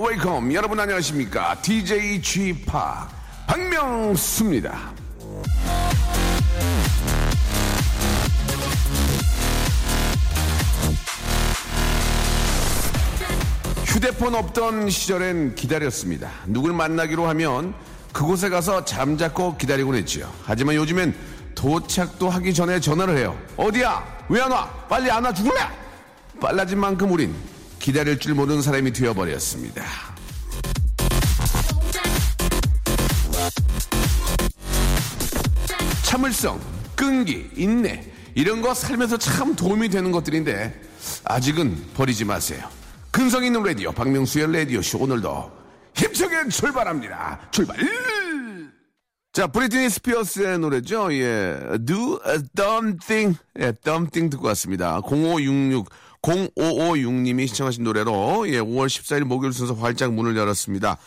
Welcome. 여러분 안녕하십니까? DJ Chip 박명수입니다. 휴대폰 없던 시절엔 기다렸습니다. 누굴 만나기로 하면 그곳에 가서 잠자코 기다리곤 했지요. 하지만 요즘엔 도착도 하기 전에 전화를 해요. 어디야? 왜 안 와? 빨리 안 와 죽을래? 빨라진 만큼 우린 기다릴 줄 모르는 사람이 되어버렸습니다. 참을성, 끈기, 인내 이런 거 살면서 참 도움이 되는 것들인데 아직은 버리지 마세요. 근성 있는 라디오 박명수의 라디오 쇼 오늘도 힘차게 출발합니다. 출발. 자 브리트니 스피어스의 노래죠. 예, Do a Dumb Thing, 예, Dumb Thing 듣고 왔습니다. 0566 0556님이 신청하신 노래로 예, 5월 14일 목요일 순서 활짝 문을 열었습니다.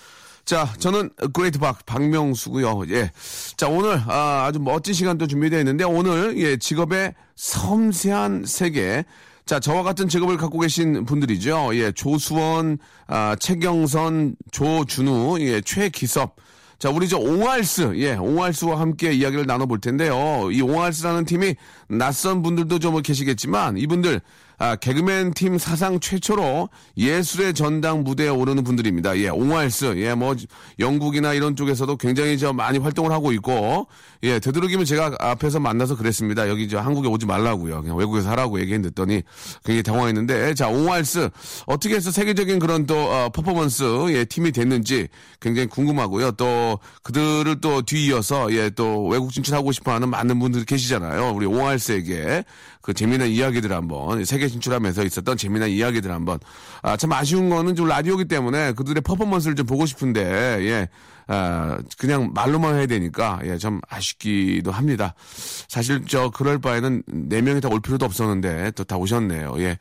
자, 저는 그레이트 박 박명수고요. 예. 자, 오늘 아, 아주 멋진 시간도 준비되어 있는데 오늘 예, 직업의 섬세한 세계 자, 저와 같은 직업을 갖고 계신 분들이죠. 예, 조수원, 아, 채경선, 조준우, 예, 최기섭. 자, 우리 저 옹알스, 예, 옹알스와 함께 이야기를 나눠볼 텐데요. 이 옹알스라는 팀이 낯선 분들도 좀 계시겠지만 이분들 아, 개그맨 팀 사상 최초로 예술의 전당 무대에 오르는 분들입니다. 예, 옹알스, 예, 뭐 영국이나 이런 쪽에서도 굉장히 저 많이 활동을 하고 있고, 예, 되도록이면 제가 앞에서 만나서 그랬습니다. 여기 저 한국에 오지 말라고요. 그냥 외국에서 하라고 얘기했더니 굉장히 당황했는데, 자, 옹알스 어떻게 해서 세계적인 그런 또 어, 퍼포먼스 예, 팀이 됐는지 굉장히 궁금하고요. 또 그들을 또 뒤이어서 예, 또 외국 진출하고 싶어 하는 많은 분들 계시잖아요. 우리 옹알스에게 그 재미난 이야기들 한번 세계 진출하면서 있었던 재미난 이야기들 한번 아, 참 아쉬운 거는 좀 라디오기 때문에 그들의 퍼포먼스를 좀 보고 싶은데 예. 아, 그냥 말로만 해야 되니까 예, 좀 아쉽기도 합니다. 사실 저 그럴 바에는 네 명이 다 올 필요도 없었는데 또 다 오셨네요. 예.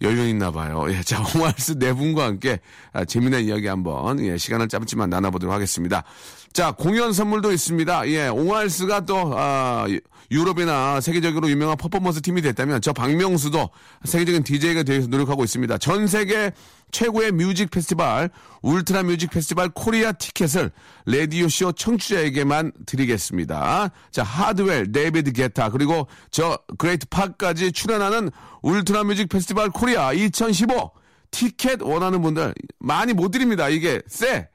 여유 있나 봐요. 예, 자, 홍알스 네 분과 함께 아, 재미난 이야기 한번 예, 시간을 짧지만 나눠보도록 하겠습니다. 자, 공연 선물도 있습니다. 예, 옹알스가 또 아, 유럽이나 세계적으로 유명한 퍼포먼스 팀이 됐다면 저 박명수도 세계적인 DJ가 위해서 노력하고 있습니다. 전 세계 최고의 뮤직 페스티벌 울트라 뮤직 페스티벌 코리아 티켓을 레디오쇼 청취자에게만 드리겠습니다. 자 하드웰, 데이비드 게타 그리고 저 그레이트 팍까지 출연하는 울트라 뮤직 페스티벌 코리아 2015 티켓 원하는 분들 많이 못 드립니다. 이게 쎄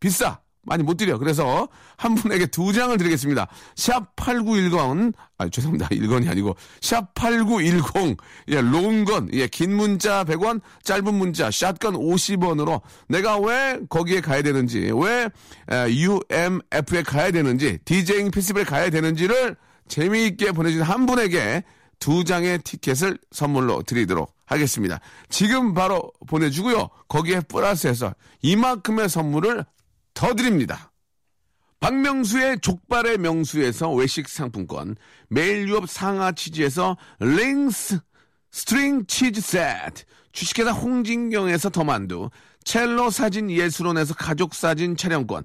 비싸 많이 못 드려. 그래서 한 분에게 두 장을 드리겠습니다. 샵 8910, 아, 죄송합니다. 1건이 아니고, 샵 8910, 예, 롱건, 예, 긴 문자 100원, 짧은 문자, 샷건 50원으로 내가 왜 거기에 가야 되는지, 왜 에, UMF에 가야 되는지, 디제잉 페스티벌에 가야 되는지를 재미있게 보내준 한 분에게 두 장의 티켓을 선물로 드리도록 하겠습니다. 지금 바로 보내주고요. 거기에 플러스해서 이만큼의 선물을 더 드립니다. 박명수의 족발의 명수에서 외식 상품권, 매일 유업 상하 치즈에서 링스 스트링 치즈 세트, 주식회사 홍진경에서 더만두, 첼로 사진 예술원에서 가족 사진 촬영권,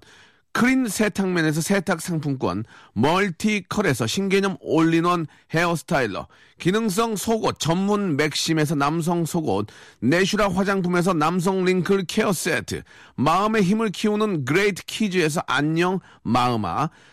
크린 세탁면에서 세탁 상품권, 멀티컬에서 신개념 올인원 헤어스타일러, 기능성 속옷 전문 맥심에서 남성 속옷, 내슈라 화장품에서 남성 링클 케어 세트, 마음의 힘을 키우는 그레이트 키즈에서 안녕 마음아,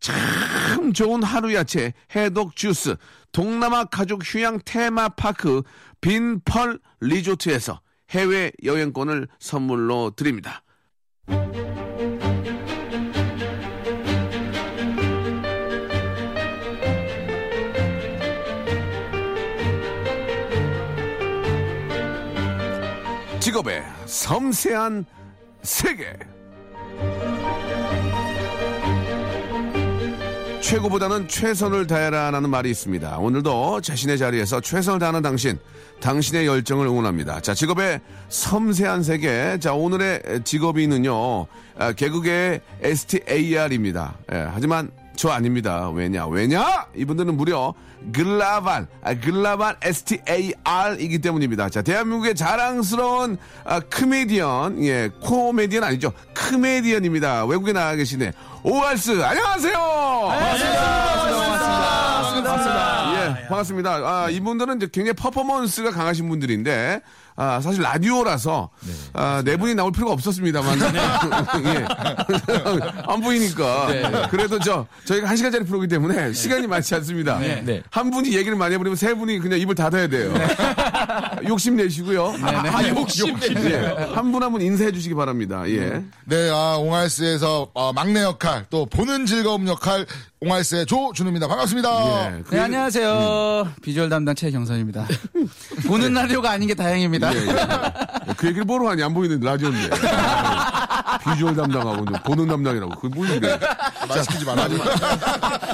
참 좋은 하루 야채 해독 주스 동남아 가족 휴양 테마파크 빈펄 리조트에서 해외 여행권을 선물로 드립니다. 직업의 섬세한 세계. 최고보다는 최선을 다해라라는 말이 있습니다. 오늘도 자신의 자리에서 최선을 다하는 당신, 당신의 열정을 응원합니다. 자, 직업의 섬세한 세계. 자, 오늘의 직업인은요, 아, 개그계의 STAR입니다. 예, 하지만 저 아닙니다. 왜냐? 왜냐? 이분들은 무려 글라발, 아, 글라발 STAR이기 때문입니다. 자, 대한민국의 자랑스러운 아, 크메디언, 예, 코메디언 아니죠. 크메디언입니다. 외국에 나가 계시네. 오알스, 안녕하세요! 예, 반갑습니다. 아, 이분들은 이제 굉장히 퍼포먼스가 강하신 분들인데, 아, 사실 라디오라서, 아, 네 분이 나올 필요가 없었습니다만. 예. 안 보이니까. 그래도 저, 저희가 한 시간짜리 프로기 때문에 시간이 많지 않습니다. 네. 한 분이 얘기를 많이 해버리면 세 분이 그냥 입을 닫아야 돼요. 욕심 내시고요. 아, 욕심 예. 한분 한 분 인사해 주시기 바랍니다. 예. 네, 아, 옹알스에서 어, 막내 역할, 또 보는 즐거움 역할, 옹알스의 조준우입니다. 반갑습니다. 예. 그- 네, 안녕하세요. 비주얼 담당 최경선입니다. 보는 라디오가 아닌 게 다행입니다. 예, 예. 그 얘기를 뭐로 하니 안 보이는 라디오인데. 비주얼 담당하고 이제 보는 담당이라고. 그게 뭐인데. 말 시키지 말아줘.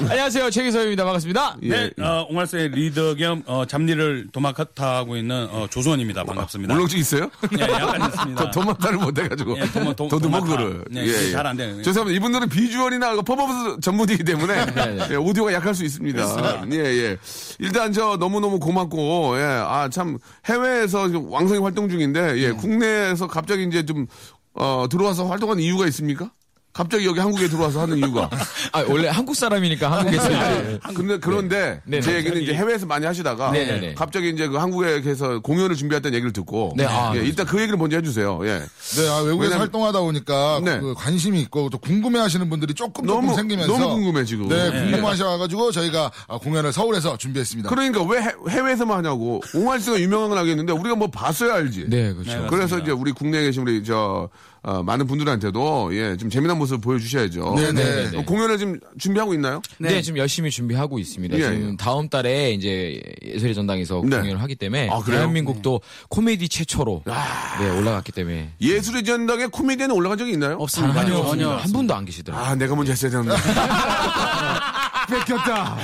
안녕하세요. 최기서입니다. 반갑습니다. 예. 네, 어, 옹알스의 리더 겸 어, 잡일을 도맡아하고 있는 어, 조수원입니다. 반갑습니다. 울렁증 있어요? 예, 약간 있습니다. 도마타를 못해가지고. 예, 도마- 도- 도드머그를. 도마타. 네, 잘안 되네요. 죄송합니다. 이분들은 비주얼이나 퍼포먼스 전문이기 때문에 예, 오디오가 약할 수 있습니다. 예, 예. 일단 저 너무너무 고맙고, 예. 아, 참, 해외에서 왕성히 활동 중인데, 예. 국내에서 갑자기 이제 좀, 어, 들어와서 활동하는 이유가 있습니까? 갑자기 여기 한국에 들어와서 하는 이유가. 아, 원래 한국 사람이니까 한국에서. 이제 근데 그런데 네. 제 네. 얘기는 이제 해외에서 많이 하시다가 네, 네, 네. 갑자기 이제 그 한국에 서 공연을 준비했다는 얘기를 듣고 네, 아, 예, 일단 그 얘기를 먼저 해주세요. 예. 네, 아, 외국에서 왜냐면- 활동하다 보니까 네. 그 관심이 있고 또 궁금해 하시는 분들이 조금 조금 너무- 생기면서. 너무 궁금해, 지금. 네, 네. 궁금하셔가지고 저희가 아, 공연을 서울에서 준비했습니다. 그러니까 왜 해, 해외에서만 하냐고. 옹알스가 유명한 건 알겠는데 우리가 뭐 봤어야 알지. 네, 그렇죠. 그래서 이제 우리 국내에 계신 우리 저 어, 많은 분들한테도 예, 좀 재미난 모습 보여주셔야죠. 네, 네, 네, 네. 어, 공연을 지금 준비하고 있나요? 네. 지금 열심히 준비하고 있습니다. 예, 지금 예. 다음 달에 이제 예술의 전당에서 네. 공연을 하기 때문에 아, 그래요? 대한민국도 코미디 최초로 네, 올라갔기 때문에 예술의 전당에 코미디언 올라간 적이 있나요? 없습니다. 전혀 전혀 없습니다. 한 분도 안 계시더라고요. 아, 내가 먼저 했어야 되는데. 뺏겼다.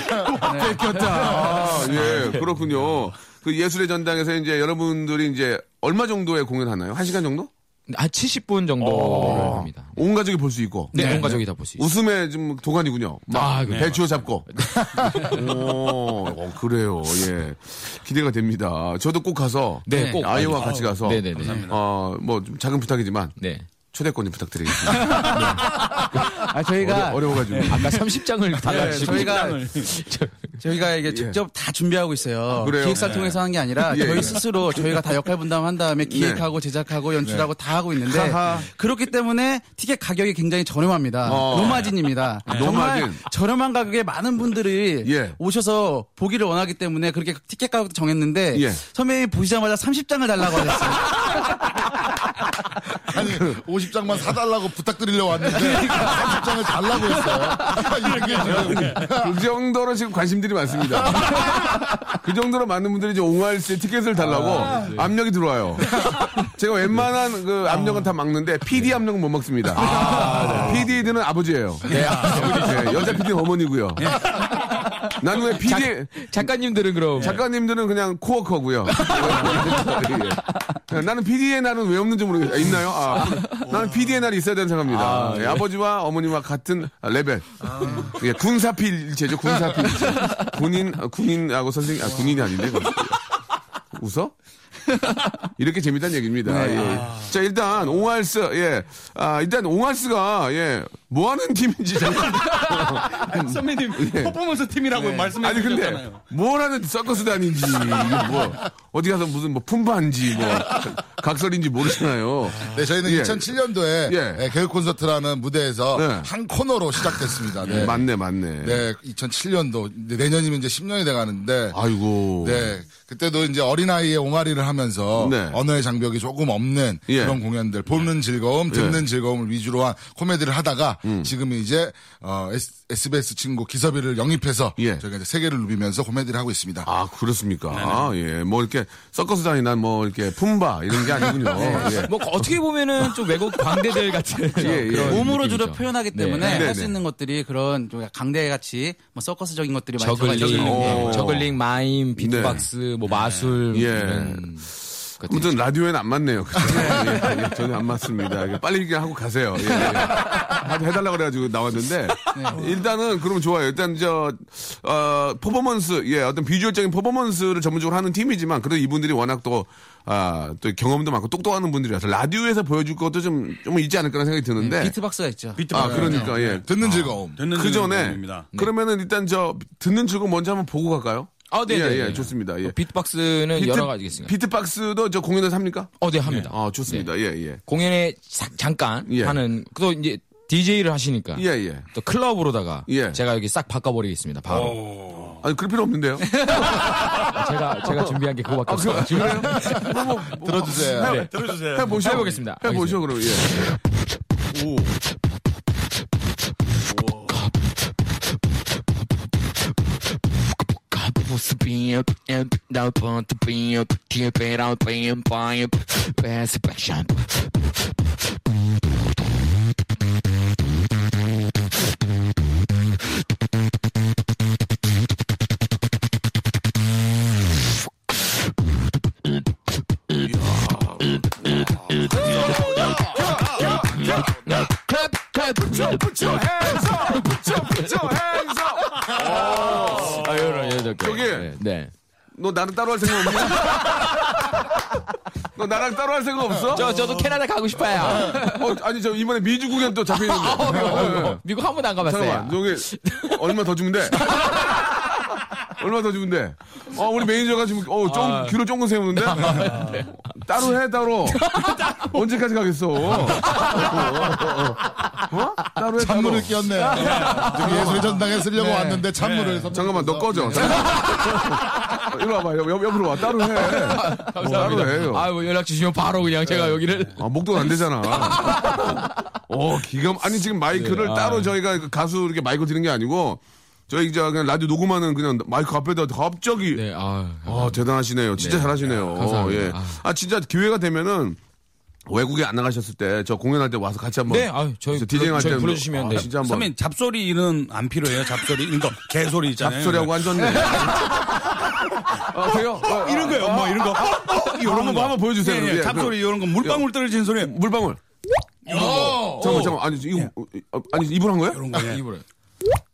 뺏겼다. 아, 예, 그렇군요. 그 예술의 전당에서 이제 여러분들이 이제 얼마 정도의 공연하나요? 한 시간 정도? 한 70분 정도 합니다. 온 가족이 볼 수 있고. 네, 온 가족이 다 볼 수 있어요. 웃음의 좀 도가니군요. 막 아, 네. 배추어 잡고. 오, 어, 그래요. 예. 기대가 됩니다. 저도 꼭 가서 네, 꼭 아이와 가주세요. 같이 가서 네, 네, 네. 어, 뭐 좀 작은 부탁이지만 네. 초대권 좀 부탁드리겠습니다. 아, 저희가 어려, 워가지고 아까 30장을 달라주시고 저희가 저희가 이게 직접 다 준비하고 있어요. 그래요? 기획사 통해서 하는 게 아니라 예, 저희 예. 스스로 저희가 다 역할 분담한 다음에 기획하고 제작하고 연출하고 다 하고 있는데 하하. 그렇기 때문에 티켓 가격이 굉장히 저렴합니다. 어. 노마진입니다. 정말 노마진. 저렴한 가격에 많은 분들이 예. 오셔서 보기를 원하기 때문에 그렇게 티켓 가격도 정했는데 예. 선배님이 보시자마자 30장을 달라고 하셨어요. 아니, 50장만 사달라고 부탁드리려고 왔는데, 30장을 달라고 했어요. 이게 지금. 그 정도로 지금 관심들이 많습니다. 그 정도로 많은 분들이 이제 옹알스의 티켓을 달라고 네. 압력이 들어와요. 제가 웬만한 그 압력은 다 막는데 PD 압력은 못 막습니다. PD들은 아버지예요. 네, 여자 PD는 어머니고요. 나는 왜 PD 작가님들은 그럼 작가님들은 그냥 코어커고요. 예. 나는 PD의 날은 왜 없는지 모르겠어요. 있나요? 아, 나는 PD의 날이 있어야 된다고 생각합니다. 예, 아버지와 어머니와 같은 레벨. 예, 군사부일체죠, 군사부일체. 군인, 아, 군인하고 선생님, 아, 군인이 아닌데. 웃어? 이렇게 재밌다는 얘기입니다. 예. 자, 일단, 옹알스, 예. 아, 일단, 옹알스가, 예. 뭐 하는 팀인지 잠깐. 선배님 퍼포먼스 팀이라고 말씀해 아니 근데 주셨잖아요. 뭘 하는 서커스 단인지 이게 뭐 어디 가서 무슨 뭐 품바인지 뭐 각설인지 모르잖아요. 네, 저희는 예. 2007년도에 예. 개그 콘서트라는 무대에서 네. 한 코너로 시작됐습니다. 네. 맞네 맞네. 네, 2007년도 내년이면 이제 10년이 돼 가는데 아이고. 네. 그때도 이제 어린 아이의 옹알이를 연기를 하면서 네. 언어의 장벽이 조금 없는 예. 그런 공연들 보는 즐거움, 듣는 즐거움을 위주로 한 코미디를 하다가 음. 지금은 이제 어, SBS 친구 기섭이를 영입해서 예. 저희가 이제 세계를 누비면서 코미디를 하고 있습니다. 아, 그렇습니까? 아, 예. 뭐 이렇게 서커스 다니나 뭐 이렇게 품바 이런 게 아니군요. 예. 뭐 어떻게 보면은 좀 외국 광대들 같은 예, 예. 몸으로 느낌이죠. 주로 표현하기 네. 때문에 네, 할수 네. 있는 것들이 그런 좀 강대 같이 뭐 서커스적인 것들이 많이 들어가 저글링. 오. 예, 저글링, 마임, 비트박스, 뭐 마술 예. 이런 아무튼 라디오에는 안 맞네요. 그죠? 예, 예, 전혀 안 맞습니다. 예, 빨리 그냥 하고 가세요. 예, 예. 하도 해달라 그래가지고 나왔는데 일단은 그러면 좋아요. 일단 저 어, 퍼포먼스, 예, 어떤 비주얼적인 퍼포먼스를 전문적으로 하는 팀이지만 그래도 이분들이 워낙 또 아, 또 경험도 많고 똑똑한 분들이라서 라디오에서 보여줄 것도 좀, 좀 있지 않을까라는 생각이 드는데. 네, 비트박스가 있죠. 아, 그러니까, 예. 듣는 즐거움. 듣는 그 전에 입니다 그러면은 일단 저 듣는 즐거움 먼저 한번 보고 갈까요? 아, 네, 예, 네, 예, 네. 좋습니다. 예. 비트박스는 비트- 여러 가지 있습니다. 비트박스도 저 공연에서 합니까? 어, 네, 합니다. 아, 좋습니다. 예, 예. 공연에 사- 잠깐 예. 하는 또 이제 DJ를 하시니까 예, 예. 또 클럽으로다가 예. 제가 여기 싹 바꿔버리겠습니다. 바로 아니, 그럴 필요 없는데요. 제가 제가 준비한 게 그거밖에 아, 없어요. 그래요? 뭐, 뭐, 들어주세요. 네. 들어주세요. 해보시죠. 해보겠습니다. 해보시죠, 그럼, 예. 오. was a pimp, pimp, it out, pimp, pimp, pass it back, champ. Put your, put your hands up, put your, put your hands 이런 이런 저기. 네. 네. 너 나랑 따로 할 생각 없냐? 너 나랑 따로 할 생각 없어? 저 저도 캐나다 가고 싶어요. 어, 아니, 저 이번에 미주 공연 또 잡혀 있는데. 어, 미국 한 번도 안 가봤어요. 잠깐만, 저기, 얼마 더 주면 돼? 얼마 더 주면 돼? 어, 우리 매니저가 지금, 어, 쫑, 아. 귀로 쫑긋 세우는데? 네. 따로 해, 따로. 언제까지 가겠어? 어? 따로 해, 따로. 찬물을 끼얹네요. 저기 예술의 전당에 쓰려고 왔는데 찬물을. 선물해서. 잠깐만, 너 꺼져. 잠깐만. 이리 와봐, 옆, 옆, 옆으로 와. 따로 해. 어, 따로 해요. 아, 뭐 연락 주시면 바로 그냥 제가 여기를 아, 목도는 안 되잖아. 어, 기가, 아니, 지금 마이크를 네, 아. 따로 저희가 그 가수 이렇게 마이크 드는 게 아니고, 저희 이제 그냥 라디오 녹음하는 그냥 마이크 앞에다 갑자기. 네, 아, 아, 대단하시네요. 진짜 네. 잘하시네요. 감사합니다. 예. 아. 아, 진짜 기회가 되면은, 외국에 안 나가셨을 때, 저 공연할 때 와서 같이 한번. 네, 아유, 저희 디제잉 불러- 할 저희 때. 불러주시면 아, 네. 진짜 한번. 선배님 잡소리는 안 필요해요. 잡소리. 그러니까 개소리 있잖아요. 잡소리하고 앉았네. 아, 그래요? 어, 이런 거요. 뭐 이런 거. 어, 이런 거 한번 보여주세요. 예, 예, 예, 잡소리 이런 거 물방울 떨어지는 소리. 물방울. 잠깐만, 잠깐만. 아니, 이거, 어, 아니, 입을 한 거야? 이런 거. 예. 입으로.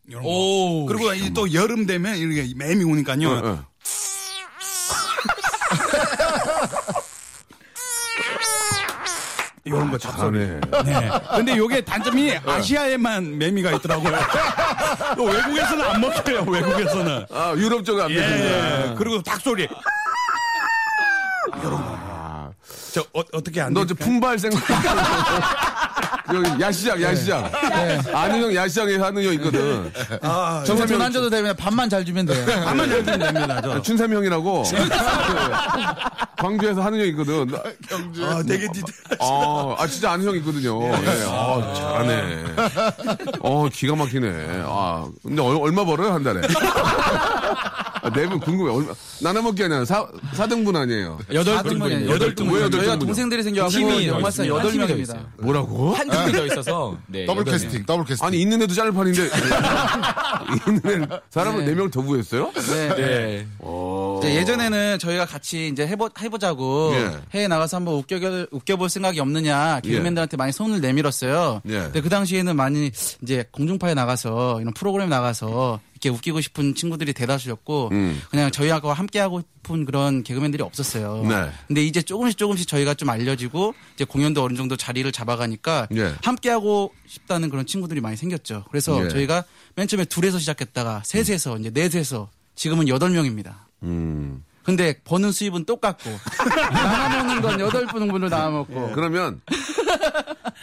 이런 거. 오. 그리고 이제 또 여름 되면 이렇게 매미 오니까요. 어, 어. 이런 거 잡소리. 네. 근데 요게 단점이 아시아에만 매미가 있더라고요. 또 외국에서는 안 먹혀요. 외국에서는. 아, 유럽 쪽은 안 예. 되는데. 그리고 닭소리. 이런 거. 저 어, 어떻게 안너 돼? 저 품발 생각. 여기 야시장, 야시장. 아는 형 야시장에 하는 형 있거든. 아, 저거 돈안 줘도 되면 밥만 잘 주면 돼요. 한번 열면 됩니다. 저. 춘삼 형이라고. 광주에서 하는 형 있거든. 아, 되게 디테일. 아, 아, 진짜 아는 형 있거든요. 예. 아, 잘하네. 어, 기가 막히네. 아, 근데 얼, 얼마 벌어요, 한 달에? 아, 내면 궁금해. 얼마, 나눠 먹기 아니라 사, 4등분 아니에요. 여덟 등분이에요. 여덟 등분. 왜 여덟 저희가 등분이요? 동생들이 생겨가지고 팀이 영마사 있습니다. 여덟 팀이 더 명입니다. 있어요. 뭐라고? 한 등이 더 있어서 네, 더블 여덟 캐스팅, 더블 캐스팅. 아니, 있는 애도 짤 판인데. 있는 애, 사람을 네. 4명 더 구했어요? 네. 명. 네. 이제 예전에는 저희가 같이 이제 해보, 해보자고 예. 해외 나가서 한번 웃겨, 웃겨볼 생각이 없느냐 개그맨들한테 많이 손을 내밀었어요. 예. 근데 그 당시에는 많이 이제 공중파에 나가서 이런 프로그램 나가서 이렇게 웃기고 싶은 친구들이 대다수였고 음. 그냥 저희하고 함께하고 싶은 그런 개그맨들이 없었어요. 네. 근데 이제 조금씩 조금씩 저희가 좀 알려지고 이제 공연도 어느 정도 자리를 잡아가니까 예. 함께하고 싶다는 그런 친구들이 많이 생겼죠. 그래서 예. 저희가 맨 처음에 둘에서 시작했다가 셋에서 이제 넷에서 지금은 여덟 명입니다. 음. 근데 버는 수입은 똑같고 나눠 먹는 건 여덟 분으로 나눠 먹고 그러면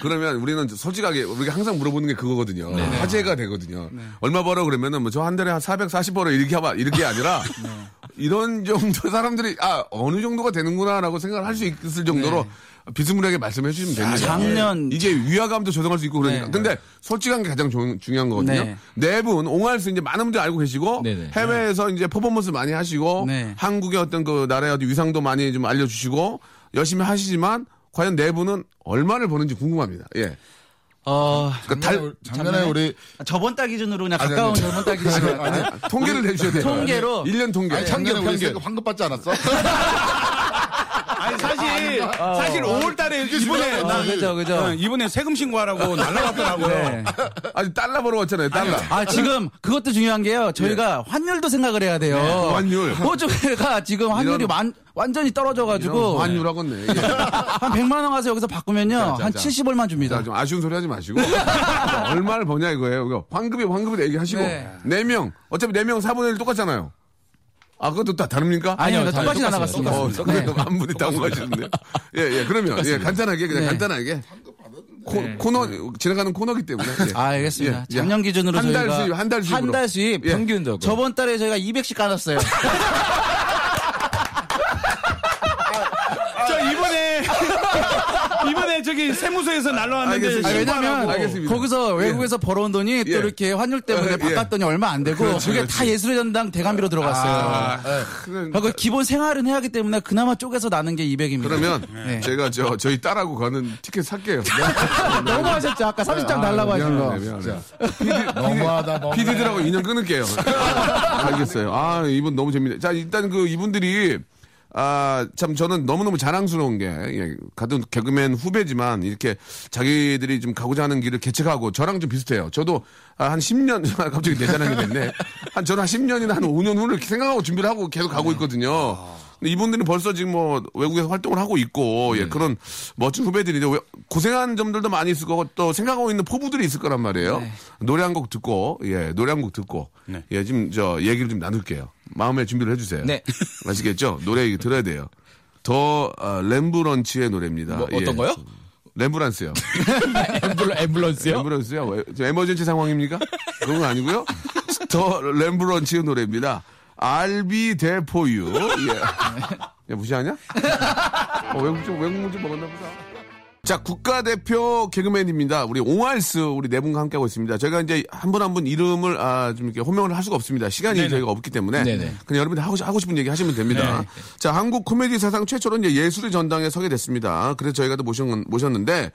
그러면 우리는 솔직하게 우리가 항상 물어보는 게 그거거든요. 화제가 되거든요. 얼마 벌어 그러면은 뭐 저 한 달에 한 440 벌어 이렇게 하봐 이렇게 아니라 이런 정도 사람들이 아 어느 정도가 되는구나라고 생각을 할 수 있을 정도로 비스무리하게 말씀해 주시면 됩니다. 작년 이게 위화감도 조성할 수 있고 그러니까. 네. 근데 솔직한 게 가장 중, 중요한 거거든요. 네. 네 분, 옹알스 이제 많은 분들이 알고 계시고. 해외에서 이제 퍼포먼스 많이 하시고 네. 한국의 어떤 그 나라의 어떤 위상도 많이 좀 알려주시고 열심히 하시지만 과연 네 분은 얼마를 버는지 궁금합니다. 예. 어 그러니까 달, 작년에, 작년에 우리 저번 달 기준으로 그냥 아니, 가까운 아니, 저번 달 기준으로 아니, 통계를 내주셔야 돼요. 통계로? 1년 통계. 아니, 작년에 우리 세금 환급 받지 않았어? 아니 사실 사실 5월 달에 이게 이번에 중요한 나 거지. 그죠 그죠. 어, 이번에 세금 신고하라고 날라갔더라고요. 네. 아니, 달러 벌어 왔잖아요, 달러. 아 지금 그것도 중요한 게요. 저희가 환율도 생각을 해야 돼요. 네, 환율. 호주가 지금 환율이 이런- 완, 완전히 떨어져가지고 환율하겠네. 예. 한 100만 원 가서 여기서 바꾸면요 자, 자, 한 자. 70얼마 줍니다. 자, 좀 아쉬운 소리 하지 마 시고. 얼마를 버냐 이거예요. 이거 환급이 환급이 얘기하시고. 네. 네 명. 어차피 네명 4분의 1 똑같잖아요. 아, 그것도 다 다릅니까? 아니요, 아니요, 똑같이 똑같아요. 나눠갔습니다. 어, 똑같습니다. 그래도 네. 한 분이 당황하시는데. 예, 예, 그러면, 예, 간단하게, 그냥 네. 간단하게. 코, 코너, 지나가는 코너기 때문에. 예. 아, 알겠습니다. 예, 예. 작년 기준으로 한달 저희가 수입, 한 달 수입. 한 달 수입 예. 평균적으로. 저번 달에 저희가 200씩 까놨어요. 저 이번에 세무서에서 날라왔는데. 아, 왜냐면. 알겠습니다. 거기서 외국에서 벌어온 돈이 또 예. 이렇게 환율 때문에 어, 예. 바꿨더니 얼마 안 되고 그렇지, 그게 그렇지. 다 예술의 전당 대감비로 들어갔어요. 아, 그건- 그리고 기본 생활은 해야 하기 때문에 그나마 쪼개서 나는 게 200입니다. 그러면 네. 제가 저, 저희 딸하고 가는 티켓 살게요. 너무 하셨죠? 아까 30장 달라고 하신 거. 미안해. 너무하다, 너무. PD들하고 인연 끊을게요. 알겠어요. 아, 이분 너무 재밌네. 자, 일단 그 이분들이 아, 참 저는 너무너무 자랑스러운 게, 예, 같은 개그맨 후배지만 이렇게 자기들이 좀 가고자 하는 길을 개척하고 저랑 좀 비슷해요. 저도 아, 한 10년, 갑자기 내 자랑이 됐네. 한, 저는 한 10년이나 한 5년 후를 생각하고 준비를 하고 계속 가고 있거든요. 근데 이분들은 벌써 지금 뭐 외국에서 활동을 하고 있고, 예, 그런 멋진 후배들이 이제 고생한 점들도 많이 있을 거고 또 생각하고 있는 포부들이 있을 거란 말이에요. 노래 한 곡 듣고, 예, 노래 한 곡 듣고, 예, 지금 저 얘기를 좀 나눌게요. 마음의 준비를 해주세요. 네. 아시겠죠? 노래 얘기 들어야 돼요. 더 어, 램브런치의 노래입니다. 뭐, 예. 어떤 거요? 램브란스요. 앰블, 앰뷸런스요? 앰브런스요? 왜, 저 에머전치 상황입니까? 그런 건 아니고요. 더 램브런치의 노래입니다. For you. 예. 야, 무시하냐? 어, 외국 좀, 외국 문제 먹었나 보다. 자, 국가대표 개그맨입니다. 우리 옹알스 우리 네 분과 함께하고 있습니다. 저희가 이제 한 분 한분 이름을 아, 좀 이렇게 호명을 할 수가 없습니다. 시간이 저희가 없기 때문에. 네네. 그냥 여러분들 하고, 싶- 하고 싶은 얘기 하시면 됩니다. 자, 한국 코미디 사상 최초로 이제 예술의 전당에 서게 됐습니다. 그래서 저희가 또 모셨, 모셨는데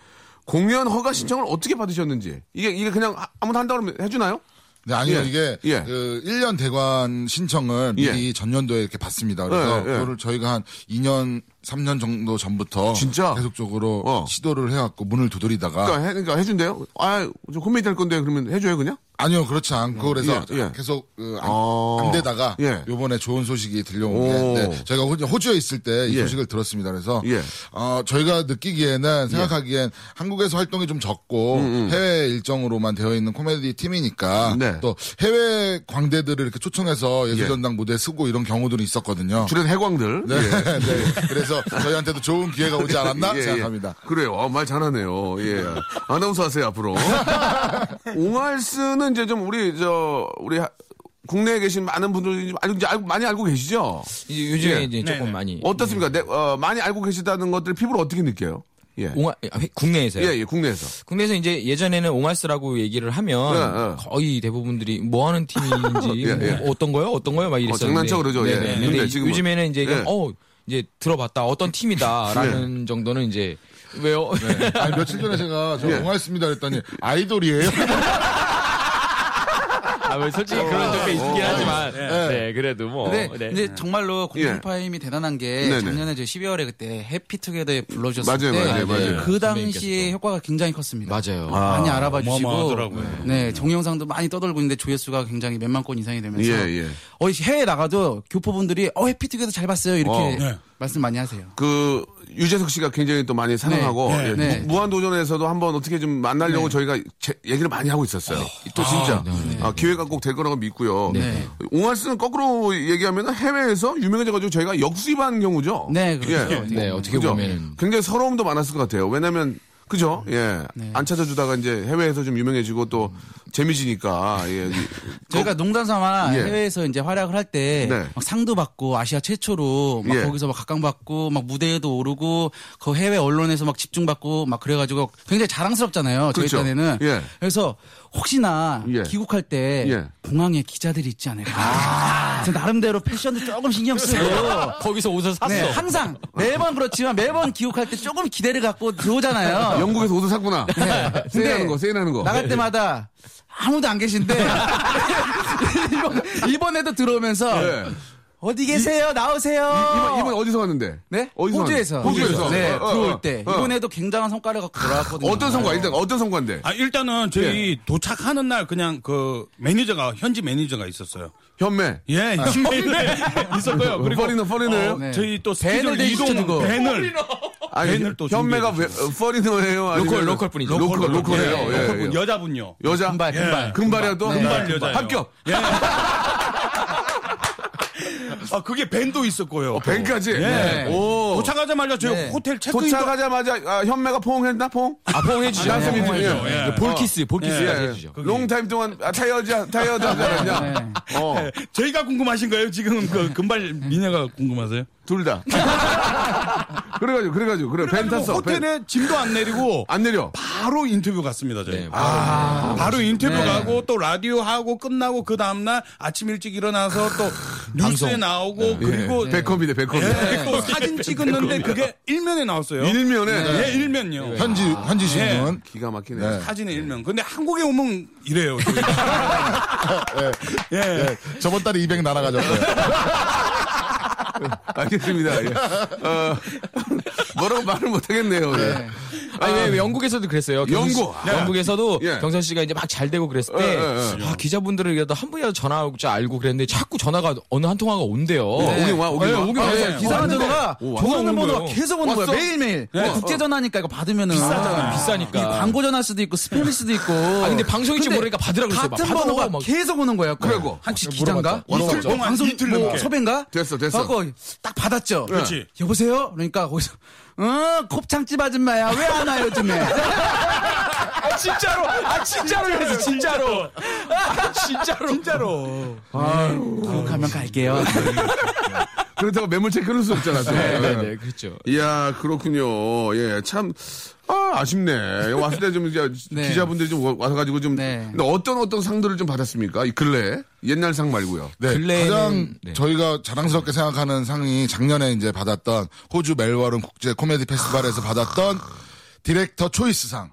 공연 허가 신청을 어떻게 받으셨는지. 이게, 이게 그냥 아- 아무나 한다고 그러면 해주나요? 네, 아니요, 예. 이게, 예. 그, 1년 대관 신청을 미리 전년도에 이렇게 받습니다. 그래서 예, 예. 그거를 저희가 한 2년, 3년 정도 전부터. 진짜? 계속적으로 어. 시도를 해갖고 문을 두드리다가. 그러니까, 해, 그러니까 해준대요? 아, 저 코미디 할 건데 그러면 해줘요, 그냥? 아니요, 그렇지 않고 그래서 예, 예. 계속 그 안, 어. 안 되다가 예. 요번에 좋은 소식이 들려온 오. 게 네, 저희가 호- 호주에 있을 때이 예. 소식을 들었습니다. 그래서 예. 어, 저희가 느끼기에는 생각하기엔 한국에서 활동이 좀 적고 해외 일정으로만 되어 있는 코미디 팀이니까 음, 네. 또 해외 광대들을 이렇게 초청해서 예술전당 무대에 쓰고 이런 경우들이 있었거든요. 주된 해광들. 네, 네. 그래서 저희한테도 좋은 기회가 오지 않았나 예, 예. 생각합니다. 그래요. 어, 말 잘하네요. 예. 아나운서 하세요, 앞으로. 옹알스는 이제 좀 우리, 저, 우리 하- 국내에 계신 많은 분들이 이제 알고, 많이 알고 계시죠? 이제 요즘에 예. 이제 조금 많이. 어떻습니까? 네, 어, 많이 알고 계시다는 것들 피부로 어떻게 느껴요? 예. 옹알, 아, 회- 국내에서요? 예, 예, 국내에서. 국내에서 이제 예전에는 옹알스라고 얘기를 하면 네, 네. 거의 대부분들이 뭐 하는 팀인지 예, 예. 뭐 어떤 거요? 어떤 거요? 막 이랬었는데. 장난쳐 그러죠. 예. 네네. 근데 근데 지금은- 요즘에는 이제 예. 어 이제 들어봤다 어떤 팀이다라는 정도는 이제 왜요? 아니, 며칠 전에 제가 저 예. 옹알습니다 그랬더니 아이돌이에요. 아, 뭐 솔직히 그런 적도 있긴 하지만 네 그래도 뭐. 근데, 네. 근데 정말로 공중파임이 대단한 게 네네. 작년에 저 12월에 그때 해피투게더에 불러주셨을 맞아요, 때 맞아요, 맞아요. 그 당시에. 효과가 굉장히 컸습니다. 맞아요. 많이 알아봐 주시고 어마어마하더라고요. 네 정영상도 많이 떠돌고 있는데 조회수가 굉장히 몇만 건 이상이 되면서 예, 예. 어, 해외 나가도 교포분들이 어 해피투게더 잘 봤어요 이렇게 어. 네. 말씀 많이 하세요. 그 유재석 씨가 굉장히 또 많이 사랑하고 네, 예, 네. 무, 한 도전에서도 한번 어떻게 좀 만나려고 저희가 제- 얘기를 많이 하고 있었어요. 또 진짜 아, 기회가 꼭 될 거라고 믿고요. 네. 옹알스는 거꾸로 얘기하면 해외에서 유명해져가지고 저희가 역수입한 경우죠. 네, 그렇죠. 예. 네, 어떻게 그죠? 보면은 굉장히 서러움도 많았을 것 같아요. 왜냐하면 그죠? 예. 네. 안 찾아주다가 이제 해외에서 좀 유명해지고 또 재미지니까. 예. 저희가 농담 삼아 예. 해외에서 이제 활약을 할때 네. 상도 받고 아시아 최초로 막 예. 거기서 막 각광받고 막 무대에도 오르고 그 해외 언론에서 막 집중받고 막 그래가지고 굉장히 자랑스럽잖아요. 저희 그렇죠. 딴에는. 예. 그래서 혹시나 예. 귀국할 때 예. 공항에 기자들이 있지 않을까. 그래서 나름대로 패션도 조금 신경 쓰고 거기서 옷을 샀어. 네, 항상 매번 그렇지만 매번 귀국할 때 조금 기대를 갖고 들어오잖아요. 영국에서 옷을 샀구나. 네. 세일하는 거, 세일하는 거. 나갈 때마다 아무도 안 계신데 이번, 이번에도 들어오면서 예. 어디 계세요? 나오세요. 이번, 이번 어디서 왔는데? 네? 어디서 호주에서. 호주에서. 네, 어, 어, 들어올 어, 때. 어. 이번에도 굉장한 성과를 갖고 돌아왔거든요. 어떤 성과? 일단 어떤 성과인데? 아, 일단은 저희 도착하는 날 그냥 그 매니저가, 현지 매니저가 있었어요. 현매. 예, 현지 있었고요. 그리고 foreigner, foreigner예요? 어, 네. 저희 또 밴을 이동. 밴을 아니, 밴을 또 현매가 왜, foreigner예요? 아니면 local, local 분이죠. local, local이에요. 예, 예, local 예. 여자분요. 여자? 금발, 금발. 금발이야 또? 금발 여자예요. 합격. 아, 그게 밴도 있었고요. 밴까지? 예. 오. 도착하자마자 저희 네. 호텔 체크인 도착하자마자 아, 현매가 포옹했나? 포옹? 아, 포옹해주죠. 아, 네, 포옹해주죠. 예. 예. 볼키스, 볼키스까지 예. 해주죠. long time 동안 아, tired, tired 하지 않았냐? 네. 어. 저희가 궁금하신 거예요? 지금 그 금발 미녀가 궁금하세요? 둘 다. 그래가지고, 그래가지고, 그래. 밴 탔어. 밴. 호텔에 짐도 안 내리고 안 내려. 바로 인터뷰 갔습니다, 저희. 네, 바로 인터뷰 네. 가고 또 라디오 하고 끝나고 그 다음 날 아침 일찍 일어나서 또 뉴스에 나오고 그리고 백컴이네, 백컴. 예, 또 사진 찍었는데 그게 일면에 나왔어요. 일면에 예, 일면요. 현지 현지 신문. 기가 막히네. 네. 사진의 일면. 근데 한국에 오면 이래요. 예. 예, 저번 달에 200 날아가졌어요. 알겠습니다. 예. 어, 뭐라고 말을 못하겠네요. 예. 아니, 왜, 왜 영국에서도 그랬어요. 경선 영국. 씨- 영국에서도 예. 경선 씨가 이제 막 잘 되고 그랬을 때, 예, 예, 아, 기자분들을 그래도 한 분이라도 전화 올줄 알고 그랬는데 자꾸 전화가 어느 한 통화가 온대요. 오긴 와, 오긴 예, 와. 오긴 아, 와요. 예. 이상한 왔는데. 전화가 오, 전화는 오는 번호가 거예요. 계속 오는 거야. 왔어? 매일매일. 네. 국제 전화니까 이거 받으면은 비싸잖아, 비싸니까. 이 광고 전화일 수도 있고 스팸일 수도 있고. 아, 근데 방송인지 근데 모르니까 받으라고. 막 같은 번호가 막. 계속 오는 거예요. 그래고. 혹시 기자인가? 물어봤죠. 이틀 동안 물어봤죠. 방송 이틀 뭐 넘게. 섭외인가? 됐어, 됐어. 딱 받았죠. 그렇지. 여보세요? 그러니까 거기서 어 곱창집 아줌마야 왜 안 와 요즘에? 아, 진짜로! 아, 진짜로 이랬어, 진짜로! 아, 진짜로! 진짜로. 가면 갈게요. 그렇다고 매물책 끊을 수 없잖아. 또. 네, 네, 네, 그렇죠. 이야, 그렇군요. 예, 참. 아, 아쉽네. 왔을 때 좀 이제 네. 기자분들이 좀 와- 와서가지고 좀. 네. 근데 어떤 어떤 상들을 좀 받았습니까? 이 근래에? 옛날 상 말고요. 네, 근래에는- 가장 네. 저희가 자랑스럽게 생각하는 상이 작년에 이제 받았던 호주 멜버른 국제 코미디 페스티벌에서 받았던 디렉터 초이스상.